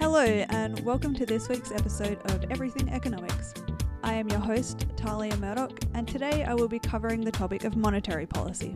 Hello, and welcome to this week's episode of Everything Economics. I am your host, Talia Murdoch, and today I will be covering the topic of monetary policy.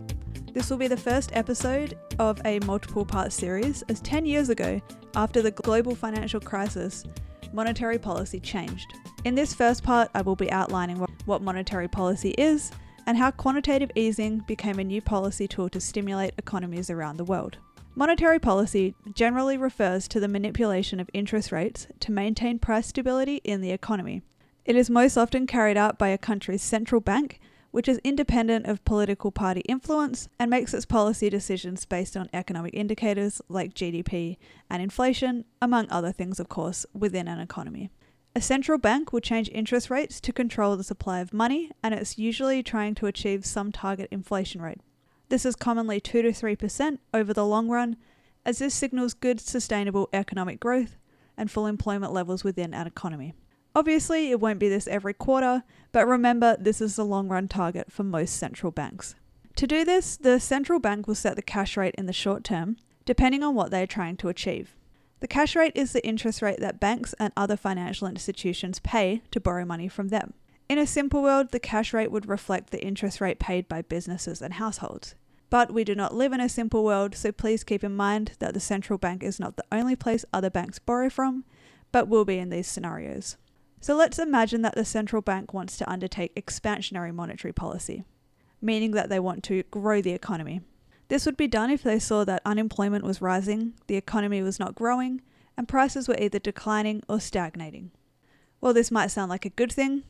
This will be the first episode of a multiple part series, as 10 years ago, after the global financial crisis, monetary policy changed. In this first part, I will be outlining what monetary policy is and how quantitative easing became a new policy tool to stimulate economies around the world. Monetary policy generally refers to the manipulation of interest rates to maintain price stability in the economy. It is most often carried out by a country's central bank, which is independent of political party influence and makes its policy decisions based on economic indicators like GDP and inflation, among other things, of course, within an economy. A central bank will change interest rates to control the supply of money, and it's usually trying to achieve some target inflation rate. This is commonly 2 to 3% over the long run, as this signals good, sustainable economic growth and full employment levels within an economy. Obviously, it won't be this every quarter, but remember this is the long run target for most central banks. To do this, the central bank will set the cash rate in the short term, depending on what they are trying to achieve. The cash rate is the interest rate that banks and other financial institutions pay to borrow money from them. In a simple world, the cash rate would reflect the interest rate paid by businesses and households. But we do not live in a simple world, so please keep in mind that the central bank is not the only place other banks borrow from, but will be in these scenarios. So let's imagine that the central bank wants to undertake expansionary monetary policy, meaning that they want to grow the economy. This would be done if they saw that unemployment was rising, the economy was not growing, and prices were either declining or stagnating. Well, this might sound like a good thing,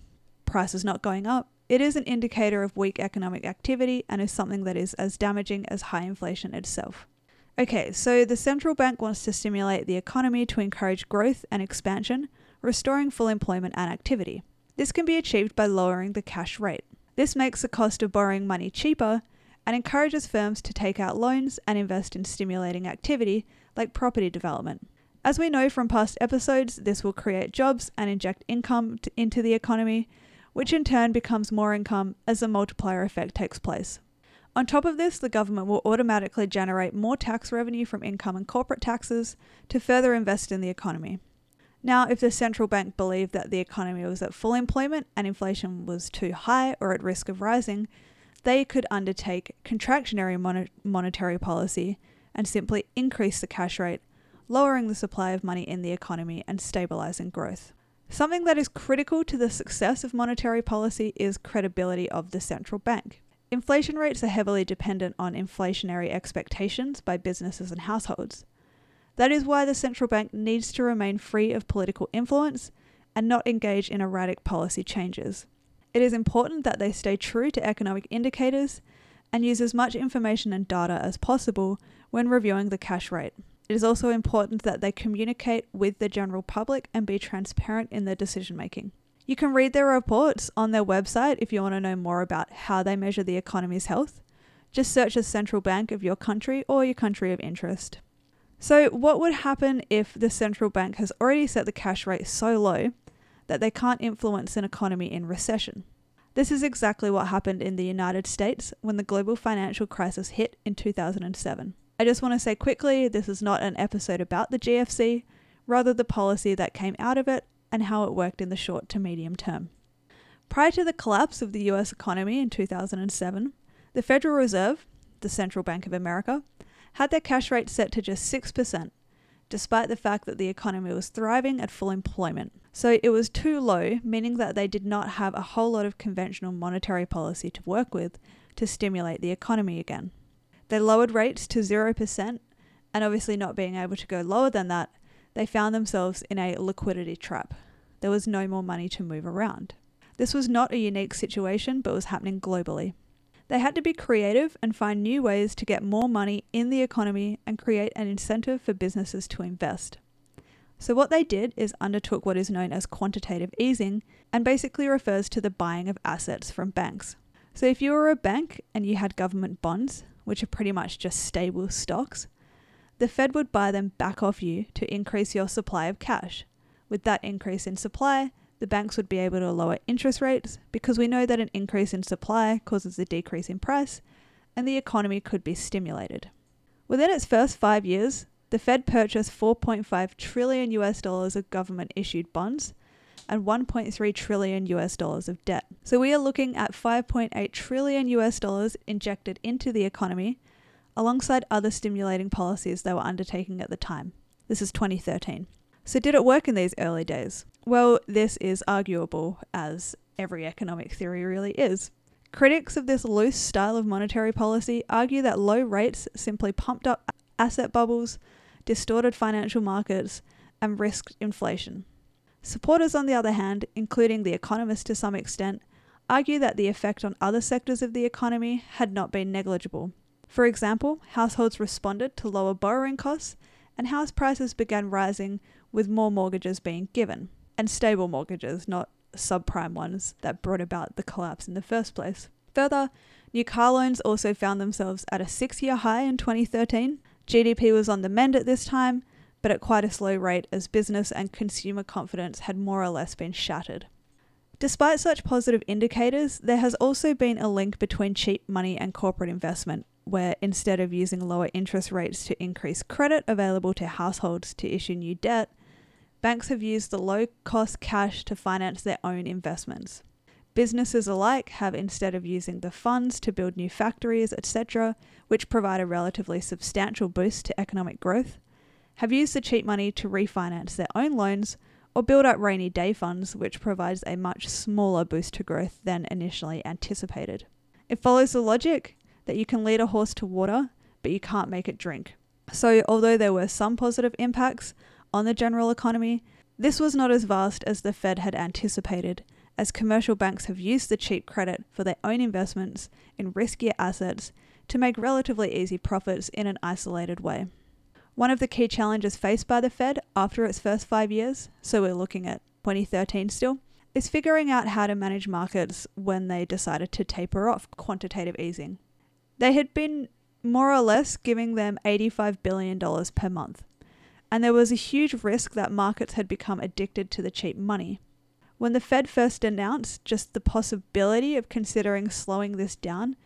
prices not going up, it is an indicator of weak economic activity and is something that is as damaging as high inflation itself. Okay, so the central bank wants to stimulate the economy to encourage growth and expansion, restoring full employment and activity. This can be achieved by lowering the cash rate. This makes the cost of borrowing money cheaper and encourages firms to take out loans and invest in stimulating activity like property development. As we know from past episodes, this will create jobs and inject income to, into the economy, which in turn becomes more income as the multiplier effect takes place. On top of this, the government will automatically generate more tax revenue from income and corporate taxes to further invest in the economy. Now, if the central bank believed that the economy was at full employment and inflation was too high or at risk of rising, they could undertake contractionary mon- monetary policy and simply increase the cash rate, lowering the supply of money in the economy and stabilizing growth. Something that is critical to the success of monetary policy is credibility of the central bank. Inflation rates are heavily dependent on inflationary expectations by businesses and households. That is why the central bank needs to remain free of political influence and not engage in erratic policy changes. It is important that they stay true to economic indicators and use as much information and data as possible when reviewing the cash rate. It is also important that they communicate with the general public and be transparent in their decision making. You can read their reports on their website if you want to know more about how they measure the economy's health. Just search the central bank of your country or your country of interest. So, what would happen if the central bank has already set the cash rate so low that they can't influence an economy in recession? This is exactly what happened in the United States when the global financial crisis hit in 2007. I just want to say quickly this is not an episode about the GFC, rather, the policy that came out of it and how it worked in the short to medium term. Prior to the collapse of the US economy in 2007, the Federal Reserve, the Central Bank of America, had their cash rate set to just 6%, despite the fact that the economy was thriving at full employment. So it was too low, meaning that they did not have a whole lot of conventional monetary policy to work with to stimulate the economy again. They lowered rates to 0%, and obviously not being able to go lower than that, they found themselves in a liquidity trap. There was no more money to move around. This was not a unique situation, but was happening globally. They had to be creative and find new ways to get more money in the economy and create an incentive for businesses to invest. So, what they did is undertook what is known as quantitative easing and basically refers to the buying of assets from banks. So, if you were a bank and you had government bonds, which are pretty much just stable stocks, the Fed would buy them back off you to increase your supply of cash. With that increase in supply, the banks would be able to lower interest rates because we know that an increase in supply causes a decrease in price and the economy could be stimulated. Within its first five years, the Fed purchased 4.5 trillion US dollars of government issued bonds and 1.3 trillion US dollars of debt. So we are looking at 5.8 trillion US dollars injected into the economy alongside other stimulating policies they were undertaking at the time. This is 2013. So did it work in these early days? Well, this is arguable as every economic theory really is. Critics of this loose style of monetary policy argue that low rates simply pumped up asset bubbles, distorted financial markets, and risked inflation. Supporters, on the other hand, including the Economist to some extent, argue that the effect on other sectors of the economy had not been negligible. For example, households responded to lower borrowing costs, and house prices began rising with more mortgages being given, and stable mortgages, not subprime ones that brought about the collapse in the first place. Further, new car loans also found themselves at a six year high in 2013. GDP was on the mend at this time, but at quite a slow rate as business and consumer confidence had more or less been shattered. Despite such positive indicators, there has also been a link between cheap money and corporate investment, where instead of using lower interest rates to increase credit available to households to issue new debt, banks have used the low cost cash to finance their own investments. Businesses alike have, instead of using the funds to build new factories, etc., which provide a relatively substantial boost to economic growth, have used the cheap money to refinance their own loans or build up rainy day funds, which provides a much smaller boost to growth than initially anticipated. It follows the logic that you can lead a horse to water, but you can't make it drink. So, although there were some positive impacts on the general economy, this was not as vast as the Fed had anticipated, as commercial banks have used the cheap credit for their own investments in riskier assets to make relatively easy profits in an isolated way. One of the key challenges faced by the Fed after its first five years, so we're looking at 2013 still, is figuring out how to manage markets when they decided to taper off quantitative easing. They had been more or less giving them $85 billion per month, and there was a huge risk that markets had become addicted to the cheap money. When the Fed first announced just the possibility of considering slowing this down,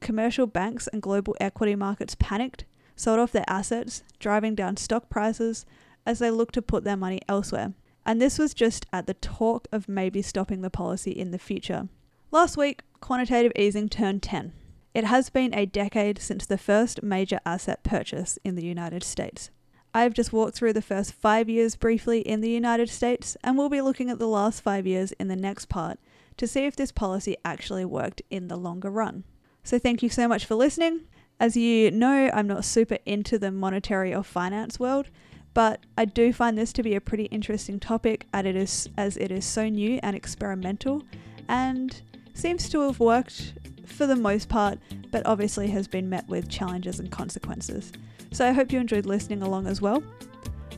commercial banks and global equity markets panicked sold off their assets, driving down stock prices as they looked to put their money elsewhere. And this was just at the talk of maybe stopping the policy in the future. Last week, quantitative easing turned 10. It has been a decade since the first major asset purchase in the United States. I have just walked through the first five years briefly in the United States, and we'll be looking at the last five years in the next part to see if this policy actually worked in the longer run. So, thank you so much for listening. As you know, I'm not super into the monetary or finance world, but I do find this to be a pretty interesting topic as it is, as it is so new and experimental and seems to have worked for the most part, but obviously has been met with challenges and consequences. So I hope you enjoyed listening along as well.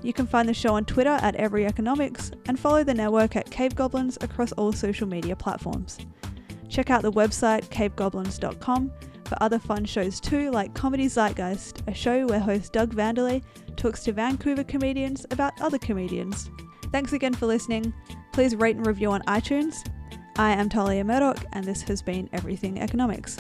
You can find the show on Twitter at Every Economics and follow the network at Cave Goblins across all social media platforms. Check out the website cavegoblins.com for other fun shows too, like Comedy Zeitgeist, a show where host Doug Vanderlei talks to Vancouver comedians about other comedians. Thanks again for listening. Please rate and review on iTunes. I am Talia Murdoch, and this has been Everything Economics.